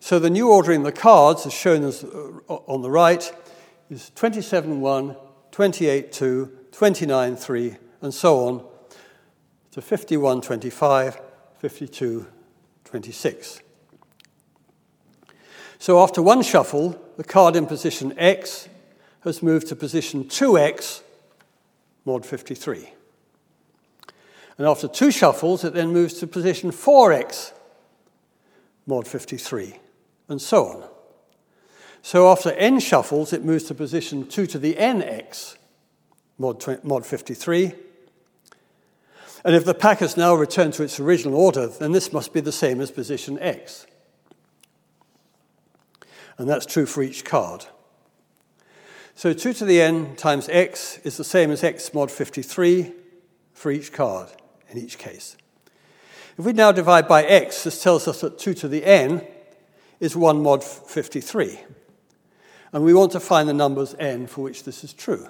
So the new ordering of the cards, as shown as, uh, on the right, is 27 1, 28 2, 29 3, and so on, to 51.25, 52.26. So after one shuffle, the card in position X has moved to position 2X, mod 53. And after two shuffles, it then moves to position 4X, mod 53, and so on. So after n shuffles, it moves to position 2 to the nx, mod, mod 53, and if the pack has now returned to its original order, then this must be the same as position X. And that's true for each card. So 2 to the n times x is the same as x mod 53 for each card in each case. If we now divide by x, this tells us that 2 to the n is 1 mod 53. And we want to find the numbers n for which this is true.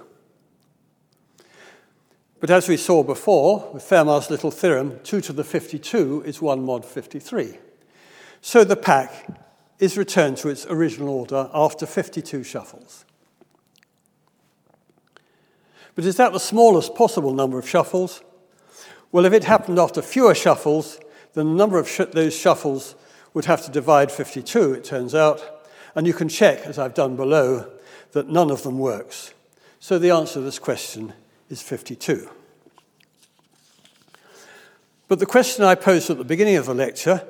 But as we saw before, with Fermat's little theorem, 2 to the 52 is 1 mod 53. So the pack is returned to its original order after 52 shuffles. But is that the smallest possible number of shuffles? Well, if it happened after fewer shuffles, then the number of sh- those shuffles would have to divide 52, it turns out. And you can check, as I've done below, that none of them works. So the answer to this question is 52. But the question I posed at the beginning of the lecture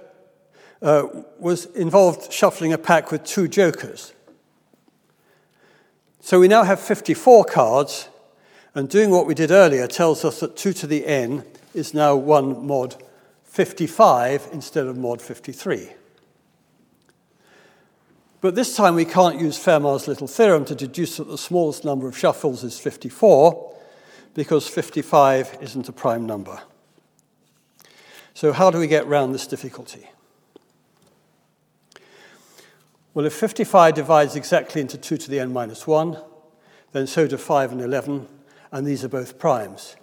uh, was involved shuffling a pack with two jokers. So we now have 54 cards, and doing what we did earlier tells us that 2 to the n is now 1 mod 55 instead of mod 53. But this time we can't use Fermat's little theorem to deduce that the smallest number of shuffles is 54, because 55 isn't a prime number. So, how do we get around this difficulty? Well, if 55 divides exactly into 2 to the n minus 1, then so do 5 and 11, and these are both primes.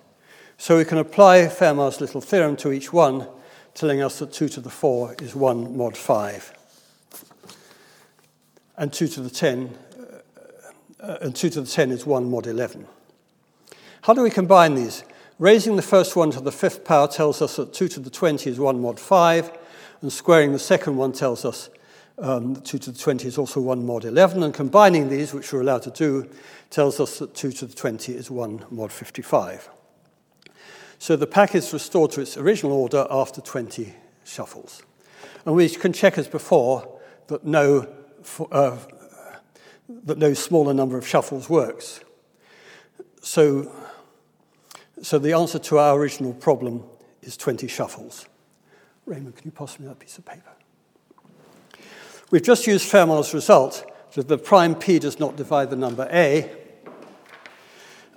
So we can apply Fermat's little theorem to each one, telling us that 2 to the 4 is 1 mod 5. And 2 to the 10, uh, and 2 to the 10 is 1 mod 11. How do we combine these? Raising the first one to the fifth power tells us that 2 to the 20 is 1 mod 5, and squaring the second one tells us um, that 2 to the 20 is also 1 mod 11, and combining these, which we're allowed to do, tells us that 2 to the 20 is 1 mod 55. So the pack is restored to its original order after 20 shuffles. And we can check as before that no, uh, that no smaller number of shuffles works. So, so the answer to our original problem is 20 shuffles. Raymond, can you pass me that piece of paper? We've just used Fermat's result that the prime p does not divide the number a,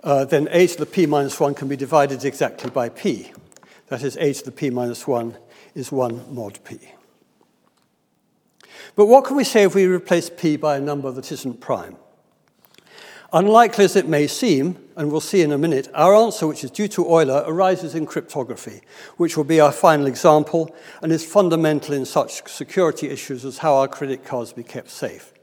uh, then a to the p minus 1 can be divided exactly by p. That is, a to the p minus 1 is 1 mod p. But what can we say if we replace p by a number that isn't prime? Unlikely as it may seem, and we'll see in a minute, our answer, which is due to Euler, arises in cryptography, which will be our final example and is fundamental in such security issues as how our credit cards be kept safe.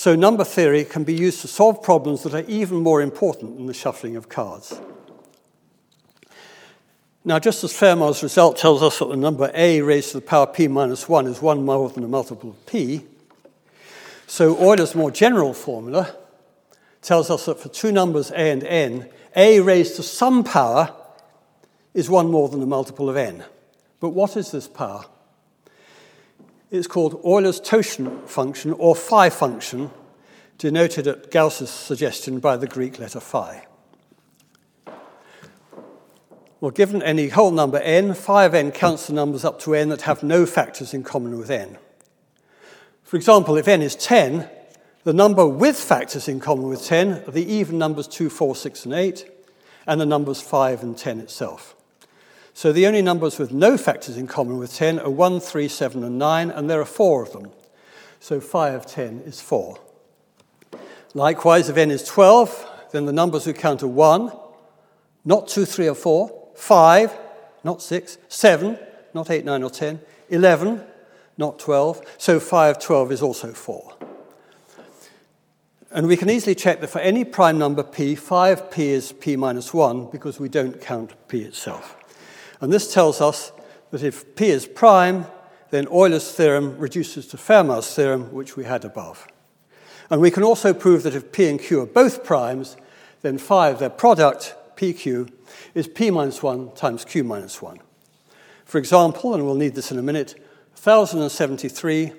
So, number theory can be used to solve problems that are even more important than the shuffling of cards. Now, just as Fermat's result tells us that the number a raised to the power p minus 1 is 1 more than a multiple of p, so Euler's more general formula tells us that for two numbers a and n, a raised to some power is 1 more than a multiple of n. But what is this power? It's called Euler's totient function or phi function, denoted at Gauss's suggestion by the Greek letter phi. Well, given any whole number n, phi of n counts the numbers up to n that have no factors in common with n. For example, if n is 10, the number with factors in common with 10 are the even numbers 2, 4, 6, and 8, and the numbers 5 and 10 itself. So the only numbers with no factors in common with 10 are 1, 3, 7, and 9, and there are four of them. So phi of 10 is 4. Likewise, if n is 12, then the numbers we count are 1, not 2, 3, or 4, 5, not 6, 7, not 8, 9, or 10, 11, not 12. So phi, of 12 is also 4. And we can easily check that for any prime number p, phi p is p minus 1 because we don't count p itself. And this tells us that if p is prime, then Euler's theorem reduces to Fermat's theorem, which we had above. And we can also prove that if p and q are both primes, then phi, their product, pq, is p minus 1 times q minus 1. For example, and we'll need this in a minute, 1073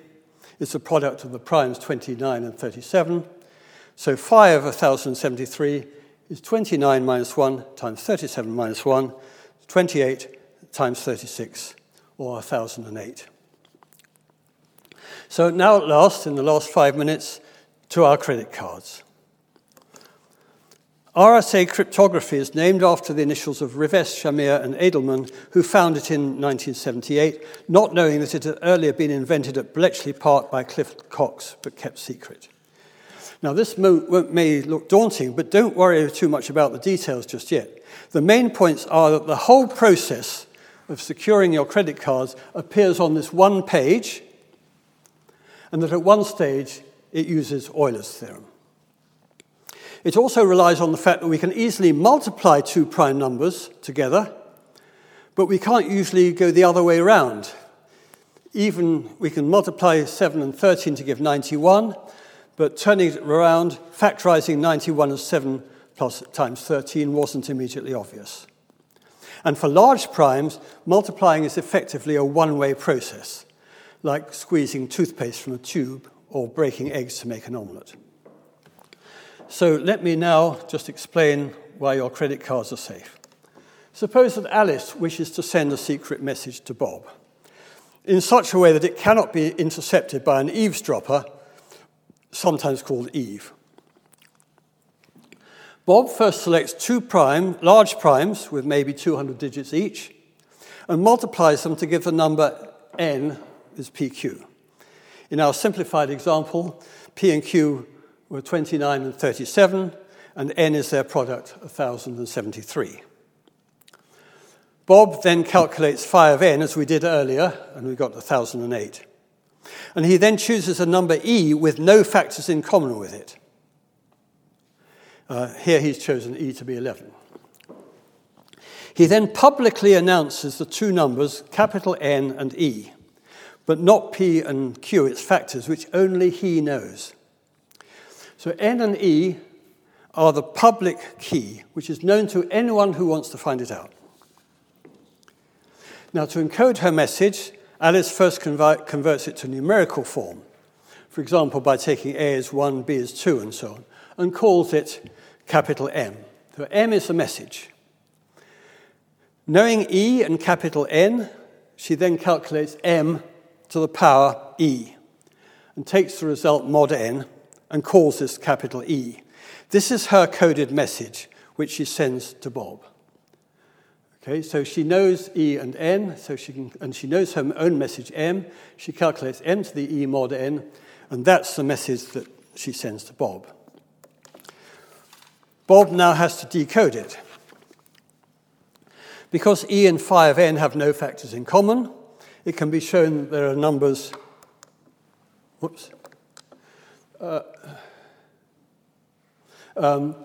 is the product of the primes 29 and 37. So phi of 1073 is 29 minus 1 times 37 minus 1, 28 times 36, or 1008. So now at last, in the last five minutes, to our credit cards. RSA cryptography is named after the initials of Rivest, Shamir, and Adleman, who found it in 1978, not knowing that it had earlier been invented at Bletchley Park by Cliff Cocks, but kept secret. Now, this may look daunting, but don't worry too much about the details just yet. The main points are that the whole process of securing your credit cards appears on this one page, and that at one stage it uses Euler's theorem. It also relies on the fact that we can easily multiply two prime numbers together, but we can't usually go the other way around. Even we can multiply 7 and 13 to give 91, but turning it around, factorizing 91 as 7 plus times 13 wasn't immediately obvious. And for large primes, multiplying is effectively a one way process, like squeezing toothpaste from a tube or breaking eggs to make an omelette. So let me now just explain why your credit cards are safe. Suppose that Alice wishes to send a secret message to Bob in such a way that it cannot be intercepted by an eavesdropper, sometimes called Eve. Bob first selects two prime, large primes with maybe 200 digits each and multiplies them to give the number n is PQ. In our simplified example, P and Q were 29 and 37, and n is their product, 1073. Bob then calculates phi of n, as we did earlier, and we got 1008. And he then chooses a number e with no factors in common with it. Uh, here he's chosen e to be 11. He then publicly announces the two numbers, capital N and E, but not P and Q, its factors, which only he knows. So N and E are the public key, which is known to anyone who wants to find it out. Now, to encode her message, Alice first convert, converts it to numerical form, for example, by taking A as 1, B as 2, and so on, and calls it capital M. So M is the message. Knowing E and capital N, she then calculates M to the power E and takes the result mod N and calls this capital E. This is her coded message, which she sends to Bob. Okay, so she knows E and N, so she can, and she knows her own message M. She calculates M to the E mod N, and that's the message that she sends to Bob. Bob now has to decode it. Because E and phi of n have no factors in common, it can be shown that there are numbers. Whoops. Uh, um,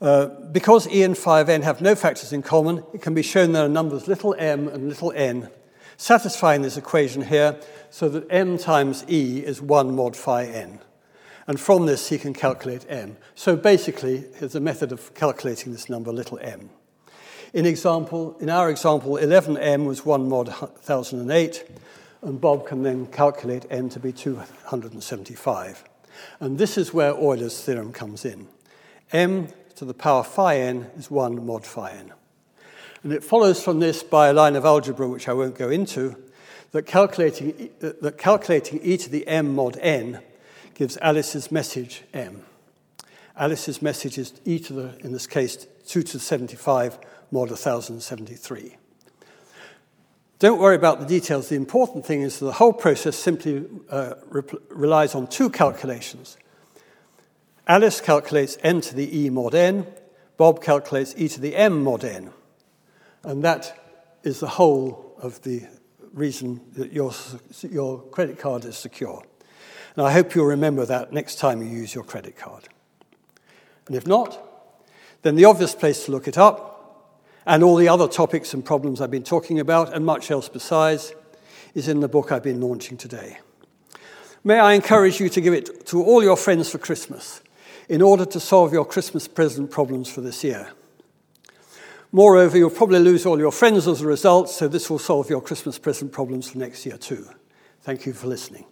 uh, because E and phi of n have no factors in common, it can be shown there are numbers little m and little n, satisfying this equation here so that m times E is 1 mod phi n. And from this, he can calculate m. So basically, it's a method of calculating this number little m. In, example, in our example, 11m was 1 mod 1008, and Bob can then calculate m to be 275. And this is where Euler's theorem comes in. m to the power phi n is 1 mod phi n. And it follows from this by a line of algebra, which I won't go into, that calculating, that calculating e to the m mod n gives Alice's message m. Alice's message is e to the, in this case, 2 to the 75 mod 1073. Don't worry about the details. The important thing is that the whole process simply uh, re- relies on two calculations Alice calculates n to the e mod n, Bob calculates e to the m mod n. And that is the whole of the reason that your, your credit card is secure. And I hope you'll remember that next time you use your credit card. And if not, then the obvious place to look it up, and all the other topics and problems I've been talking about, and much else besides, is in the book I've been launching today. May I encourage you to give it to all your friends for Christmas in order to solve your Christmas present problems for this year. Moreover, you'll probably lose all your friends as a result, so this will solve your Christmas present problems for next year too. Thank you for listening.